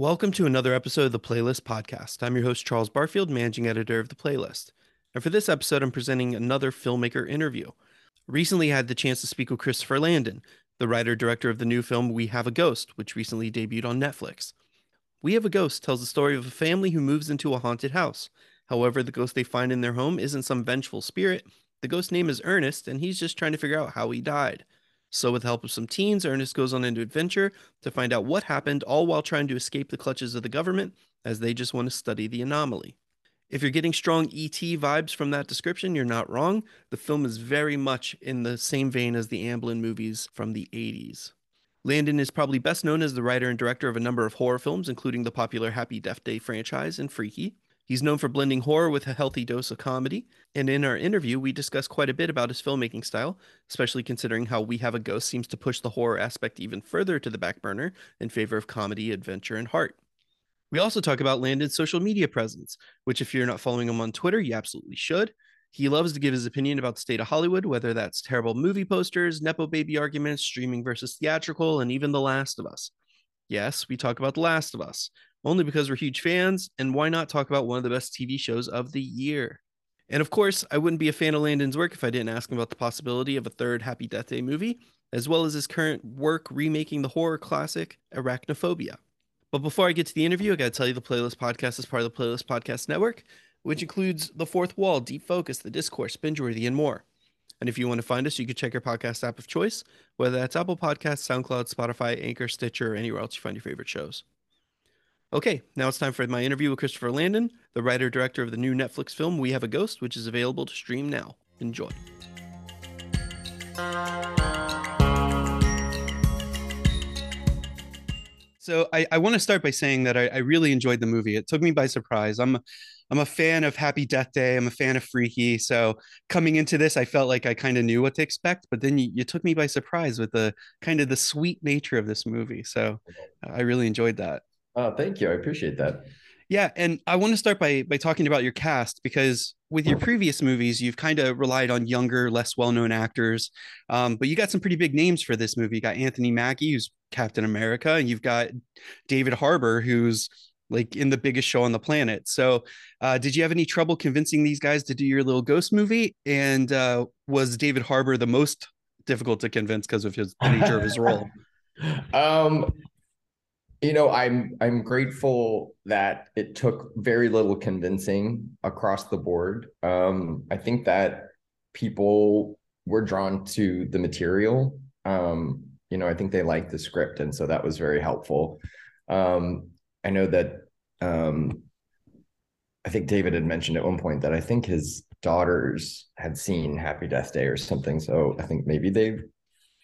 Welcome to another episode of the Playlist Podcast. I'm your host, Charles Barfield, managing editor of the Playlist. And for this episode, I'm presenting another filmmaker interview. Recently, I had the chance to speak with Christopher Landon, the writer director of the new film We Have a Ghost, which recently debuted on Netflix. We Have a Ghost tells the story of a family who moves into a haunted house. However, the ghost they find in their home isn't some vengeful spirit. The ghost's name is Ernest, and he's just trying to figure out how he died. So, with the help of some teens, Ernest goes on into adventure to find out what happened, all while trying to escape the clutches of the government, as they just want to study the anomaly. If you're getting strong ET vibes from that description, you're not wrong. The film is very much in the same vein as the Amblin movies from the 80s. Landon is probably best known as the writer and director of a number of horror films, including the popular Happy Death Day franchise and Freaky. He's known for blending horror with a healthy dose of comedy, and in our interview, we discuss quite a bit about his filmmaking style, especially considering how We Have a Ghost seems to push the horror aspect even further to the back burner in favor of comedy, adventure, and heart. We also talk about Landon's social media presence, which, if you're not following him on Twitter, you absolutely should. He loves to give his opinion about the state of Hollywood, whether that's terrible movie posters, Nepo baby arguments, streaming versus theatrical, and even The Last of Us. Yes, we talk about The Last of Us, only because we're huge fans, and why not talk about one of the best TV shows of the year? And of course, I wouldn't be a fan of Landon's work if I didn't ask him about the possibility of a third Happy Death Day movie, as well as his current work remaking the horror classic Arachnophobia. But before I get to the interview, I got to tell you the Playlist Podcast is part of the Playlist Podcast Network, which includes The Fourth Wall, Deep Focus, The Discourse, Bingeworthy, and more. And if you want to find us, you can check your podcast app of choice, whether that's Apple Podcasts, SoundCloud, Spotify, Anchor, Stitcher, or anywhere else you find your favorite shows. Okay, now it's time for my interview with Christopher Landon, the writer director of the new Netflix film We Have a Ghost, which is available to stream now. Enjoy. So I, I want to start by saying that I, I, really enjoyed the movie. It took me by surprise. I'm I'm a fan of Happy Death Day. I'm a fan of Freaky. So coming into this, I felt like I kind of knew what to expect, but then you, you took me by surprise with the kind of the sweet nature of this movie. So I really enjoyed that. Oh, thank you. I appreciate that. Yeah, and I want to start by by talking about your cast because with your previous movies, you've kind of relied on younger, less well-known actors, um, but you got some pretty big names for this movie. You got Anthony Mackie, who's Captain America, and you've got David Harbour, who's like in the biggest show on the planet. So, uh, did you have any trouble convincing these guys to do your little ghost movie? And uh, was David Harbour the most difficult to convince because of his the nature of his role? Um, you know i'm i'm grateful that it took very little convincing across the board. Um i think that people were drawn to the material. Um you know i think they liked the script and so that was very helpful. Um i know that um i think david had mentioned at one point that i think his daughters had seen happy death day or something so i think maybe they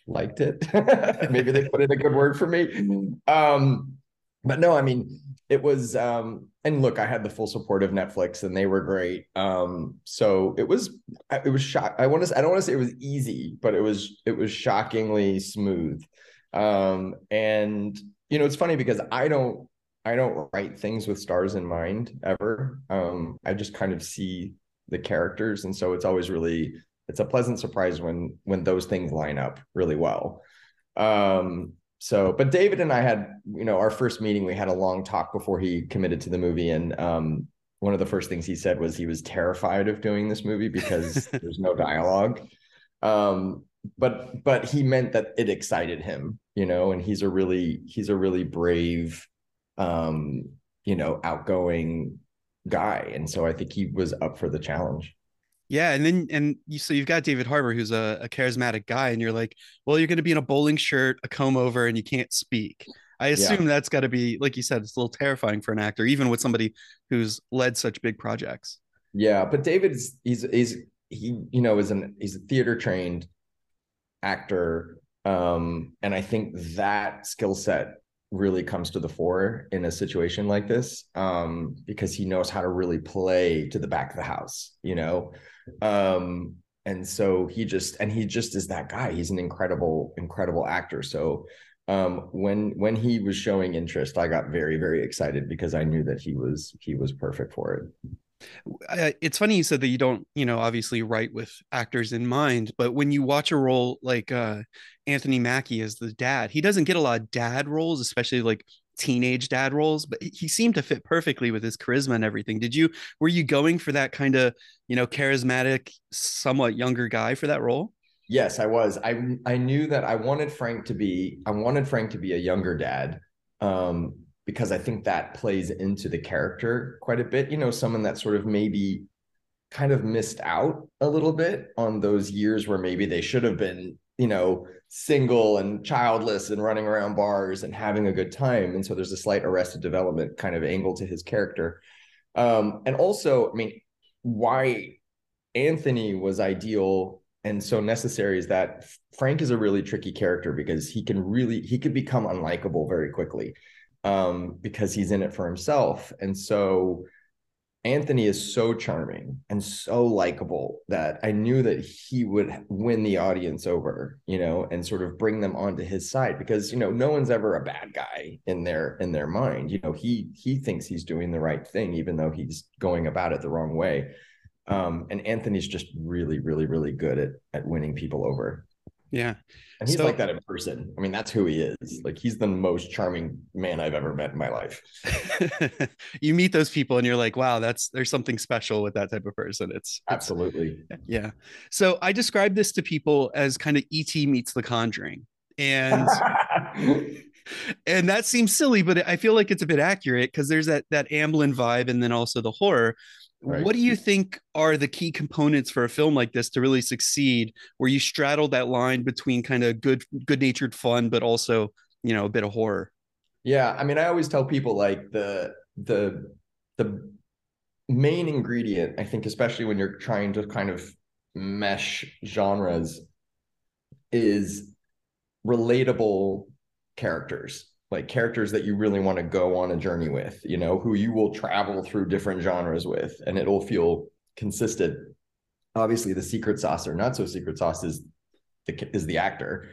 liked it. Maybe they put in a good word for me. Um, but no, I mean, it was um, and look, I had the full support of Netflix and they were great. Um, so it was it was shock. I want to I don't want to say it was easy, but it was it was shockingly smooth. Um, and you know, it's funny because I don't I don't write things with stars in mind ever. Um, I just kind of see the characters, and so it's always really it's a pleasant surprise when when those things line up really well. Um, so, but David and I had, you know, our first meeting, we had a long talk before he committed to the movie, and um, one of the first things he said was he was terrified of doing this movie because there's no dialogue. Um, but but he meant that it excited him, you know, and he's a really he's a really brave, um, you know, outgoing guy, and so I think he was up for the challenge. Yeah, and then and you so you've got David Harbour, who's a, a charismatic guy, and you're like, well, you're going to be in a bowling shirt, a comb over, and you can't speak. I assume yeah. that's got to be, like you said, it's a little terrifying for an actor, even with somebody who's led such big projects. Yeah, but David is he's he's he you know is an he's a theater trained actor, um, and I think that skill set really comes to the fore in a situation like this um, because he knows how to really play to the back of the house, you know. Um, and so he just and he just is that guy. He's an incredible, incredible actor. So um, when when he was showing interest, I got very, very excited because I knew that he was he was perfect for it. It's funny you said that you don't, you know, obviously write with actors in mind, but when you watch a role like uh, Anthony Mackie as the dad, he doesn't get a lot of dad roles, especially like teenage dad roles, but he seemed to fit perfectly with his charisma and everything. Did you were you going for that kind of, you know, charismatic, somewhat younger guy for that role? Yes, I was. I I knew that I wanted Frank to be I wanted Frank to be a younger dad. Um because I think that plays into the character quite a bit. You know, someone that sort of maybe kind of missed out a little bit on those years where maybe they should have been, you know, single and childless and running around bars and having a good time. And so there's a slight arrested development kind of angle to his character. Um, and also, I mean, why Anthony was ideal and so necessary is that Frank is a really tricky character because he can really he could become unlikable very quickly um, because he's in it for himself. And so Anthony is so charming and so likable that I knew that he would win the audience over, you know, and sort of bring them onto his side because you know no one's ever a bad guy in their in their mind. You know, he he thinks he's doing the right thing even though he's going about it the wrong way. Um, and Anthony's just really, really, really good at at winning people over. Yeah. And he's so, like that in person. I mean, that's who he is. Like he's the most charming man I've ever met in my life. you meet those people and you're like, wow, that's there's something special with that type of person. It's, it's absolutely. Yeah. So I describe this to people as kind of ET meets the conjuring. And and that seems silly, but I feel like it's a bit accurate because there's that that Amblin vibe and then also the horror. Right. What do you think are the key components for a film like this to really succeed, where you straddle that line between kind of good, good-natured fun, but also you know a bit of horror? Yeah, I mean, I always tell people like the the the main ingredient, I think, especially when you're trying to kind of mesh genres, is relatable characters like characters that you really want to go on a journey with, you know, who you will travel through different genres with, and it'll feel consistent. Obviously, the secret sauce or not so secret sauce is the is the actor,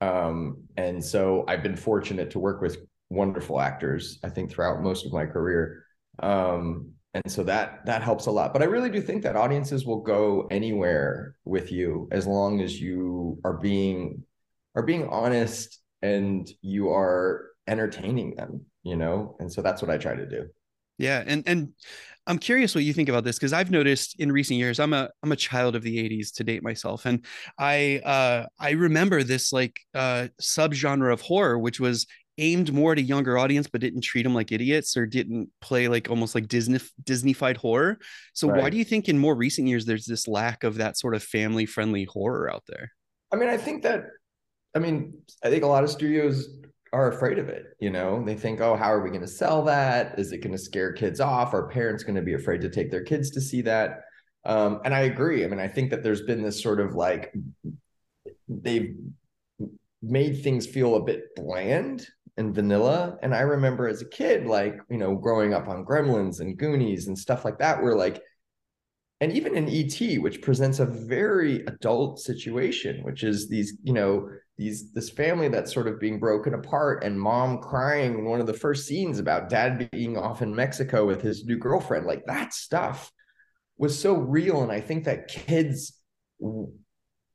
um, and so I've been fortunate to work with wonderful actors. I think throughout most of my career, um, and so that that helps a lot. But I really do think that audiences will go anywhere with you as long as you are being are being honest and you are entertaining them you know? And so that's what i try to do. Yeah and and i'm curious what you think about this because i've noticed in recent years i'm a i'm a child of the 80s to date myself and i uh i remember this like uh subgenre of horror which was aimed more at a younger audience but didn't treat them like idiots or didn't play like almost like disney disneyfied horror. So right. why do you think in more recent years there's this lack of that sort of family friendly horror out there? I mean i think that I mean, I think a lot of studios are afraid of it. You know, they think, oh, how are we going to sell that? Is it going to scare kids off? Are parents going to be afraid to take their kids to see that? Um, and I agree. I mean, I think that there's been this sort of like they've made things feel a bit bland and vanilla. And I remember as a kid, like, you know, growing up on Gremlins and Goonies and stuff like that, where like and even in ET, which presents a very adult situation, which is these, you know, these this family that's sort of being broken apart and mom crying in one of the first scenes about dad being off in Mexico with his new girlfriend. Like that stuff was so real. And I think that kids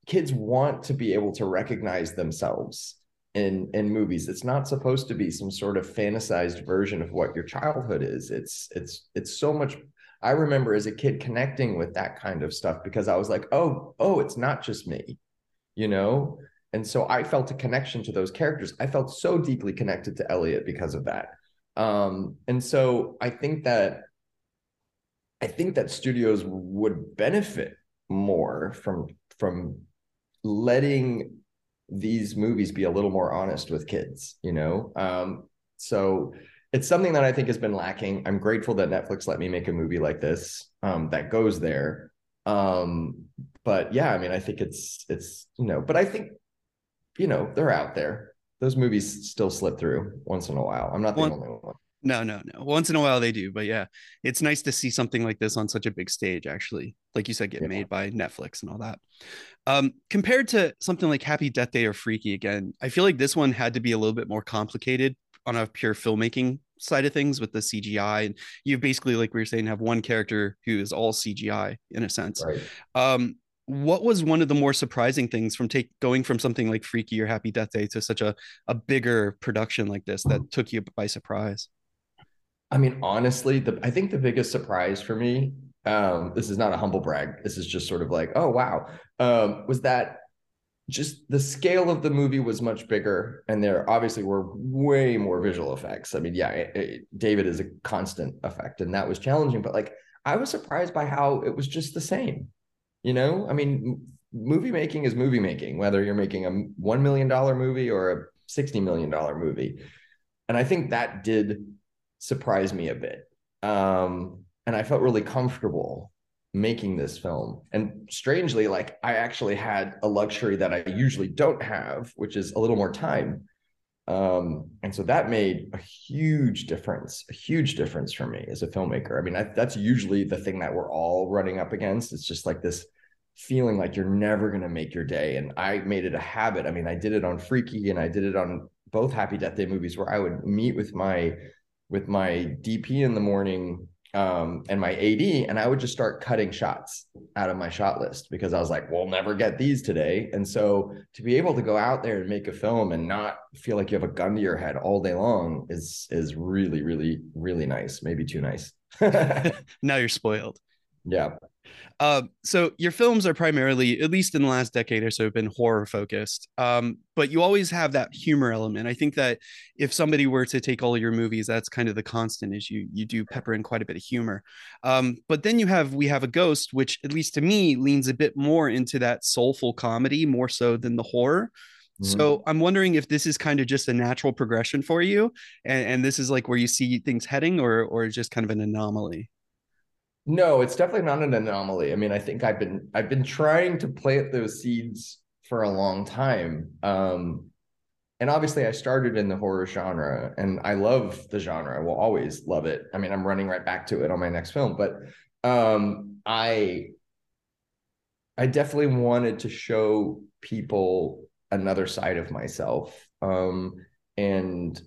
kids want to be able to recognize themselves in in movies it's not supposed to be some sort of fantasized version of what your childhood is it's it's it's so much I remember as a kid connecting with that kind of stuff because I was like, oh, oh, it's not just me, you know? And so I felt a connection to those characters. I felt so deeply connected to Elliot because of that. Um, and so I think that I think that studios would benefit more from from letting these movies be a little more honest with kids, you know? Um, so it's something that I think has been lacking. I'm grateful that Netflix let me make a movie like this um, that goes there. Um, but yeah, I mean, I think it's it's you know, but I think you know they're out there. Those movies still slip through once in a while. I'm not the one, only one. No, no, no. Once in a while they do, but yeah, it's nice to see something like this on such a big stage. Actually, like you said, get yeah. made by Netflix and all that. Um, compared to something like Happy Death Day or Freaky, again, I feel like this one had to be a little bit more complicated on a pure filmmaking side of things with the CGI. And you basically, like we were saying, have one character who is all CGI in a sense. Right. Um, what was one of the more surprising things from take going from something like Freaky or Happy Death Day to such a a bigger production like this that took you by surprise? I mean, honestly, the I think the biggest surprise for me, um, this is not a humble brag. This is just sort of like, oh wow, um, was that just the scale of the movie was much bigger, and there obviously were way more visual effects. I mean, yeah, it, it, David is a constant effect, and that was challenging. But like, I was surprised by how it was just the same. You know, I mean, movie making is movie making, whether you're making a one million dollar movie or a sixty million dollar movie, and I think that did surprise me a bit. Um, and I felt really comfortable making this film. And strangely, like I actually had a luxury that I usually don't have, which is a little more time. Um, and so that made a huge difference, a huge difference for me as a filmmaker. I mean, I, that's usually the thing that we're all running up against. It's just like this feeling like you're never going to make your day. And I made it a habit. I mean, I did it on Freaky and I did it on both Happy Death Day movies where I would meet with my with my DP in the morning um, and my AD, and I would just start cutting shots out of my shot list because I was like, we'll never get these today. And so to be able to go out there and make a film and not feel like you have a gun to your head all day long is is really, really, really nice. Maybe too nice. now you're spoiled. Yeah. Uh, so your films are primarily, at least in the last decade or so, been horror focused. Um, but you always have that humor element. I think that if somebody were to take all your movies, that's kind of the constant is you you do pepper in quite a bit of humor. Um, but then you have we have a ghost, which at least to me leans a bit more into that soulful comedy more so than the horror. So I'm wondering if this is kind of just a natural progression for you, and, and this is like where you see things heading, or or just kind of an anomaly. No, it's definitely not an anomaly. I mean, I think I've been I've been trying to plant those seeds for a long time. Um, and obviously I started in the horror genre and I love the genre. I will always love it. I mean, I'm running right back to it on my next film, but um, I I definitely wanted to show people another side of myself. Um, and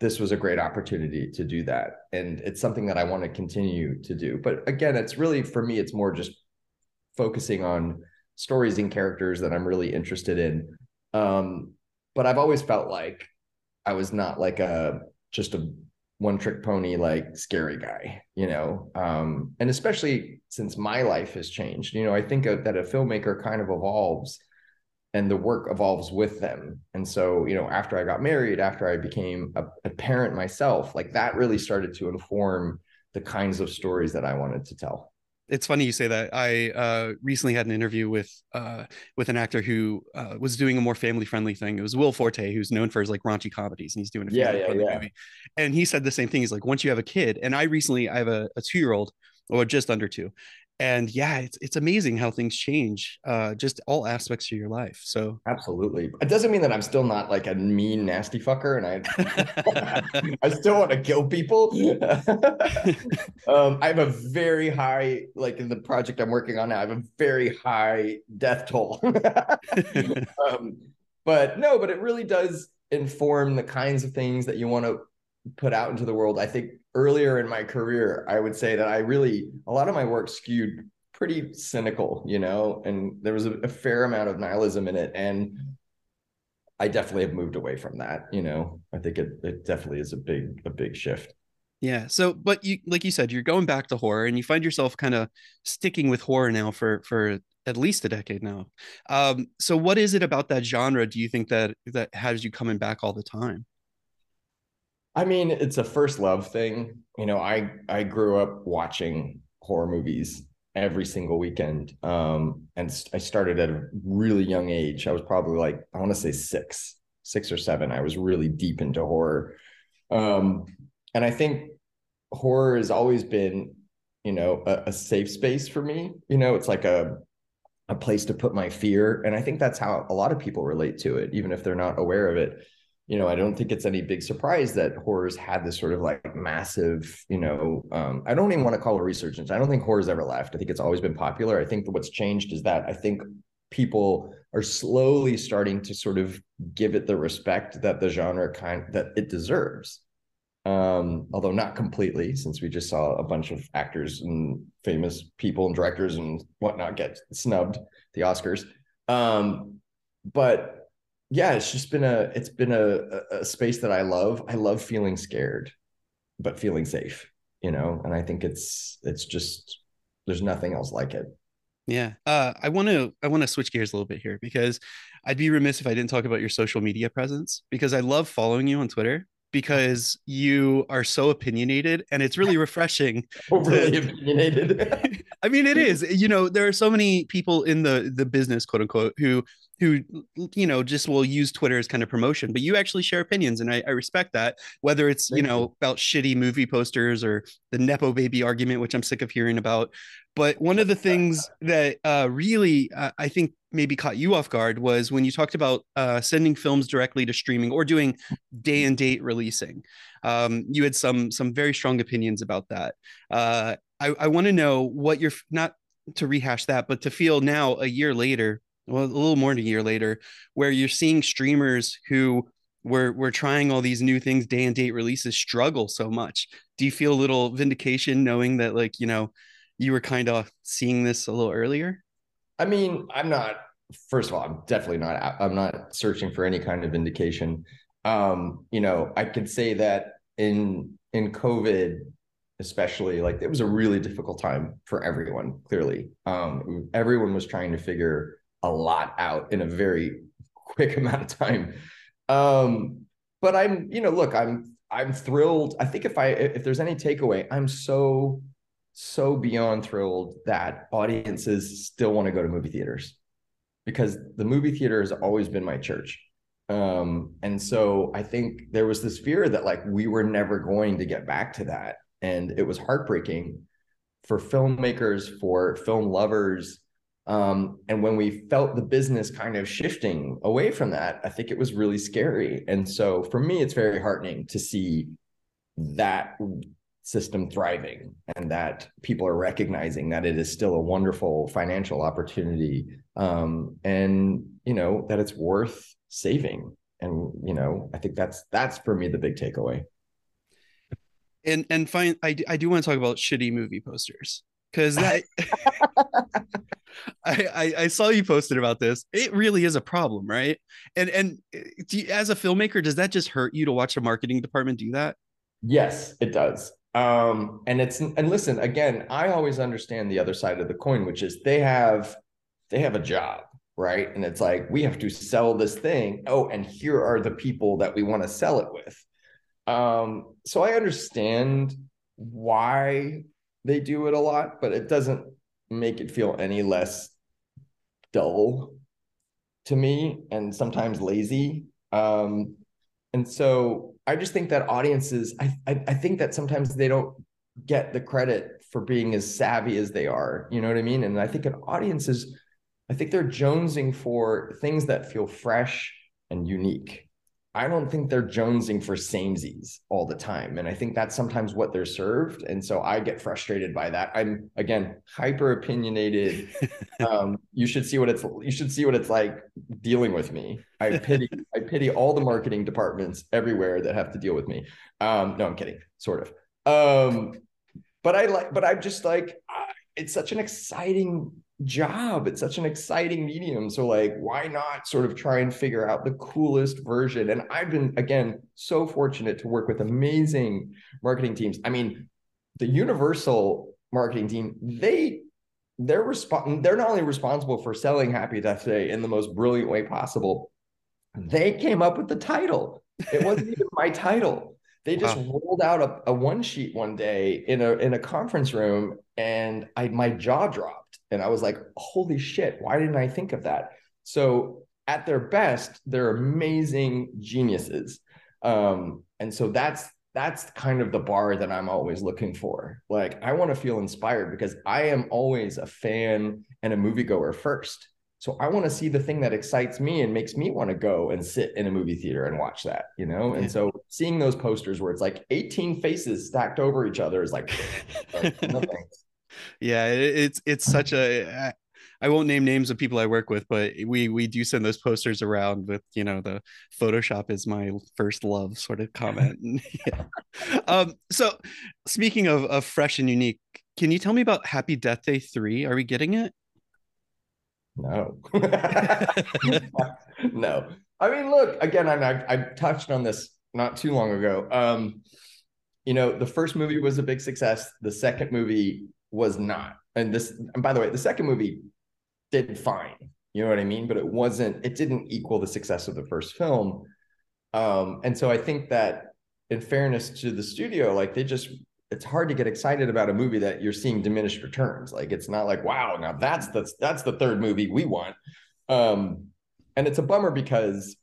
this was a great opportunity to do that. And it's something that i want to continue to do. But again it's really for me it's more just focusing on stories and characters that i'm really interested in. Um, but i've always felt like i was not like a just a one trick pony like scary guy you know? Um, and especially since my life has changed you know i think that a filmmaker kind of evolves and the work evolves with them. And so, you know, after I got married, after I became a, a, parent myself, like that really started to inform the kinds of stories that I wanted to tell. It's funny you say that. I uh, recently had an interview with uh, with an actor who uh, was doing a more family friendly thing. It was Will Forte, who's known for his like raunchy comedies, and he's doing a yeah, yeah, yeah. movie. And he said the same thing. He's like, once you have a kid, and I recently I have a, a two year old, or just under two, and yeah it's it's amazing how things change uh just all aspects of your life so absolutely it doesn't mean that i'm still not like a mean nasty fucker and i i still want to kill people. Um i have a very high like in the project i'm working on now i have a very high death toll. Um but no but it really does inform the kinds of things that you want to put out into the world i think earlier in my career, I would say that I really, a lot of my work skewed pretty cynical, you know, and there was a, a fair amount of nihilism in it. And I definitely have moved away from that, you know. I think it it definitely is a big, a big shift. Yeah. So, but you, like you said, you're going back to horror, and you find yourself kind of sticking with horror now for for at least a decade now. Um, so, what is it about that genre? Do you think that that has you coming back all the time? I mean, it's a first love thing. You know, I I grew up watching horror movies every single weekend. Um, and I started at a really young age. I was probably like, I want to say six, six or seven. I was really deep into horror. Um, and I think horror has always been, you know, a, a safe space for me. You know, it's like a a place to put my fear. And I think that's how a lot of people relate to it, even if they're not aware of it you know, I don't think it's any big surprise that horror's had this sort of like massive, you know, um, I don't even want to call it resurgence. I don't think horror's ever left. I think it's always been popular. I think what's changed is that I think people are slowly starting to sort of give it the respect that the genre kind that it deserves. um, although not completely, since we just saw a bunch of actors and famous people and directors and whatnot get snubbed the Oscars. Um, but yeah, it's just been a it's been a, a space that I love. I love feeling scared, but feeling safe, you know. And I think it's it's just there's nothing else like it. Yeah. Uh, I want to I want to switch gears a little bit here because I'd be remiss if I didn't talk about your social media presence because I love following you on Twitter because you are so opinionated and it's really refreshing. Overly to, opinionated. I mean, it is. You know, there are so many people in the the business, quote unquote, who who you know just will use Twitter as kind of promotion, but you actually share opinions, and I, I respect that. Whether it's Thank you know you. about shitty movie posters or the nepo baby argument, which I'm sick of hearing about. But one of the things that uh, really uh, I think maybe caught you off guard was when you talked about uh, sending films directly to streaming or doing day and date releasing. Um, you had some some very strong opinions about that. Uh, I, I want to know what you're not to rehash that, but to feel now a year later, well, a little more than a year later, where you're seeing streamers who were were trying all these new things, day and date releases, struggle so much. Do you feel a little vindication knowing that, like, you know, you were kind of seeing this a little earlier? I mean, I'm not. First of all, I'm definitely not. I'm not searching for any kind of indication. Um, you know, I could say that in in COVID, especially, like it was a really difficult time for everyone. Clearly, um, everyone was trying to figure a lot out in a very quick amount of time. Um, but I'm, you know, look, I'm I'm thrilled. I think if I if there's any takeaway, I'm so so beyond thrilled that audiences still want to go to movie theaters because the movie theater has always been my church. Um, and so I think there was this fear that like we were never going to get back to that. And it was heartbreaking for filmmakers, for film lovers. Um, and when we felt the business kind of shifting away from that, I think it was really scary. And so for me, it's very heartening to see that system thriving and that people are recognizing that it is still a wonderful financial opportunity um, and you know that it's worth saving. And you know i think that's that's for me the big takeaway. And and fine i, I do want to talk about shitty movie posters because that I, I, I saw you posted about this. It really is a problem right? And and eh, you, as a filmmaker does that just hurt you to watch a marketing department do that? Yes it does um and it's and listen again i always understand the other side of the coin which is they have they have a job right? And it's like we have to sell this thing. Oh and here are the people that we want to sell it with. Um so i understand why they do it a lot but it doesn't make it feel any less dull to me and sometimes lazy. Um and so I just think that audiences, I, I, I think that sometimes they don't get the credit for being as savvy as they are. You know what I mean? And I think an audience is, I think they're jonesing for things that feel fresh and unique. I don't think they're jonesing for samesies all the time. And I think that's sometimes what they're served. And so I get frustrated by that. I'm again hyper opinionated. um, you should see what it's you should see what it's like dealing with me. I pity I pity all the marketing departments everywhere that have to deal with me. Um, no, I'm kidding, sort of. Um, but I like, but I'm just like, it's such an exciting job. It's such an exciting medium. So, like, why not sort of try and figure out the coolest version? And I've been, again, so fortunate to work with amazing marketing teams. I mean, the Universal marketing team, they they're respon- they're not only responsible for selling Happy Death Day in the most brilliant way possible, they came up with the title. It wasn't even my title. They just wow. rolled out a, a one sheet one day in a in a conference room and I my jaw dropped and I was like, holy shit, why didn't I think of that? So at their best, they're amazing geniuses. Um, and so that's that's kind of the bar that I'm always looking for. Like I want to feel inspired because I am always a fan and a moviegoer first. So I want to see the thing that excites me and makes me want to go and sit in a movie theater and watch that, you know? And so seeing those posters where it's like 18 faces stacked over each other is like, yeah, it's it's such a I won't name names of people I work with, but we we do send those posters around with you know the Photoshop is my first love sort of comment. yeah. Um. So speaking of of fresh and unique, can you tell me about Happy Death Day three? Are we getting it? No. no. I mean, look again. I I touched on this not too long ago. Um, you know, the first movie was a big success. The second movie was not. And this, and by the way, the second movie did fine. You know what I mean? But it wasn't, it didn't equal the success of the first film. Um, and so I think that in fairness to the studio, like they just it's hard to get excited about a movie that you're seeing diminished returns. Like it's not like, wow, now that's the that's the third movie we want. Um, and it's a bummer because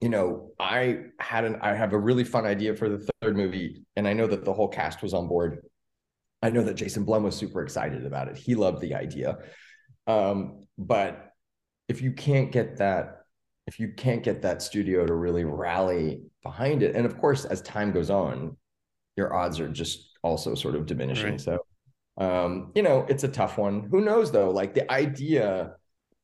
you know, I had an I have a really fun idea for the third movie, and I know that the whole cast was on board. I know that Jason Blum was super excited about it. He loved the idea. Um, but if you can't get that, if you can't get that studio to really rally behind it, and of course, as time goes on, your odds are just also sort of diminishing. Right. So, um, you know, it's a tough one. Who knows though? Like the idea,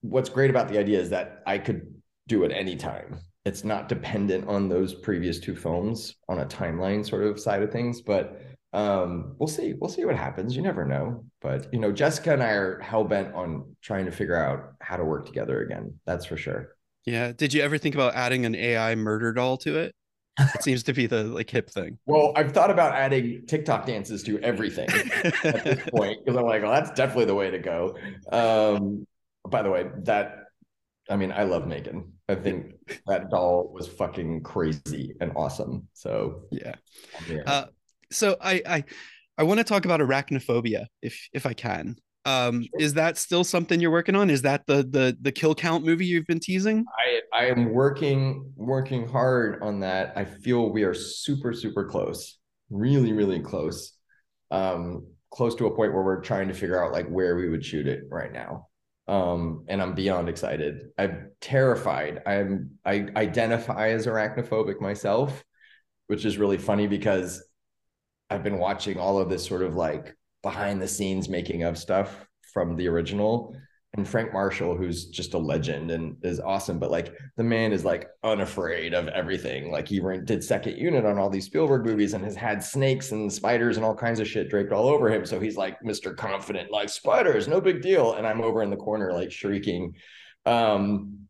what's great about the idea is that I could do it anytime. It's not dependent on those previous two films on a timeline sort of side of things, but um, we'll see. We'll see what happens. You never know. But you know, Jessica and I are hell bent on trying to figure out how to work together again. That's for sure. Yeah. Did you ever think about adding an AI murder doll to it? It seems to be the like hip thing. Well, I've thought about adding TikTok dances to everything at this point because I'm like, well, that's definitely the way to go. Um, by the way, that I mean, I love Megan. I think that doll was fucking crazy and awesome. So yeah. yeah. Uh, so I I I want to talk about arachnophobia if if I can. Um, sure. is that still something you're working on? Is that the the the kill count movie you've been teasing? I I am working working hard on that. I feel we are super super close, really really close, um, close to a point where we're trying to figure out like where we would shoot it right now. Um, and I'm beyond excited. I'm terrified. I'm I identify as arachnophobic myself, which is really funny because I've been watching all of this sort of like behind the scenes making of stuff from the original. And Frank Marshall, who's just a legend and is awesome, but like the man is like unafraid of everything. Like he did second unit on all these Spielberg movies and has had snakes and spiders and all kinds of shit draped all over him. So he's like Mr. Confident, like spiders, no big deal. And I'm over in the corner like shrieking. Um,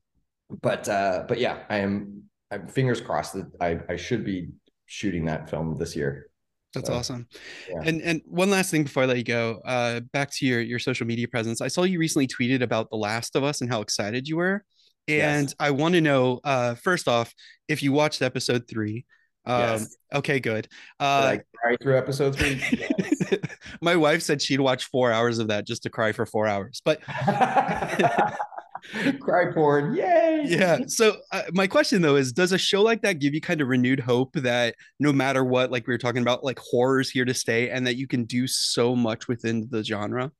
but uh, but yeah, I am I'm fingers crossed that I, I should be shooting that film this year. That's so, awesome. Yeah. And and one last thing before I let you go, uh, back to your your social media presence. I saw you recently tweeted about The Last of Us and how excited you were. And yes. I want to know, uh, first off, if you watched episode three. Um, yes. Okay, good. Uh, Did I cry through episode three? Yes. my wife said she'd watch four hours of that just to cry for four hours. But cry porn. Yay! Yeah so uh, my question though is does a show like that give you kind of renewed hope that no matter what like we were talking about like horror's here to stay and that you can do so much within the genre?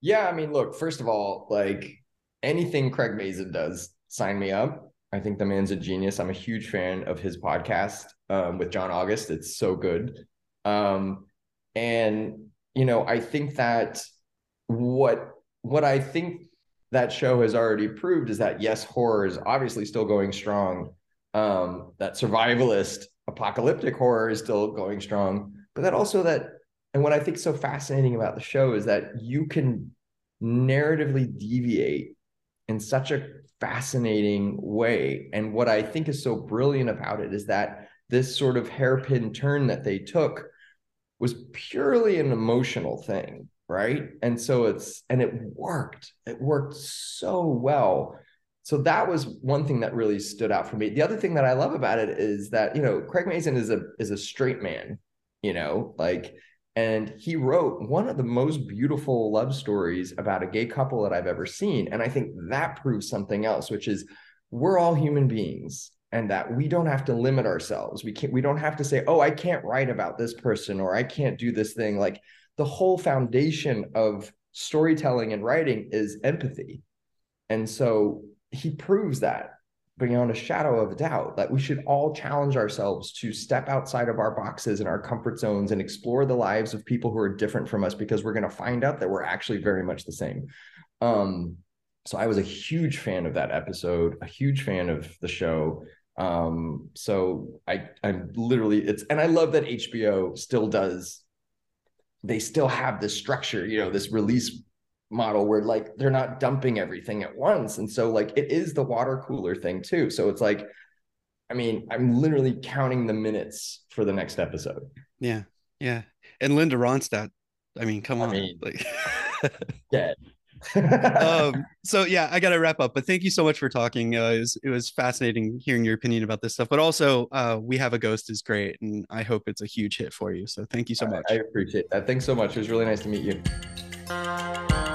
Yeah i mean look first of all like anything craig mazin does sign me up. I think the man's a genius. I'm a huge fan of his podcast um, with john august. It's so good. Um, and you know i think that what what i think that show has already proved is that yes, horror is obviously still going strong. Um, that survivalist apocalyptic horror is still going strong, but that also that and what I think is so fascinating about the show is that you can narratively deviate in such a fascinating way. And what I think is so brilliant about it is that this sort of hairpin turn that they took was purely an emotional thing right? And so it's and it worked. It worked so well. So that was one thing that really stood out for me. The other thing that i love about it is that you know craig mazin is a is a straight man you know like and he wrote one of the most beautiful love stories about a gay couple that i've ever seen. And i think that proves something else which is we're all human beings and that we don't have to limit ourselves. We can't we don't have to say oh i can't write about this person or i can't do this thing. Like the whole foundation of storytelling and writing is empathy. And so he proves that beyond a shadow of a doubt that we should all challenge ourselves to step outside of our boxes and our comfort zones and explore the lives of people who are different from us because we're going to find out that we're actually very much the same. Um, so I was a huge fan of that episode, a huge fan of the show. Um, so I I'm literally it's and I love that HBO still does they still have this structure, you know, this release model where like they're not dumping everything at once. And so like it is the water cooler thing too. So it's like I mean, I'm literally counting the minutes for the next episode. Yeah. Yeah. And Linda Ronstadt, I mean, come I on. Mean, like dead. Um, so yeah, I got to wrap up. But thank you so much for talking. Uh, it, was, it was fascinating hearing your opinion about this stuff. But also, uh, we have a ghost is great, and I hope it's a huge hit for you. So thank you so much. I, I appreciate that. Thanks so much. It was really nice to meet you.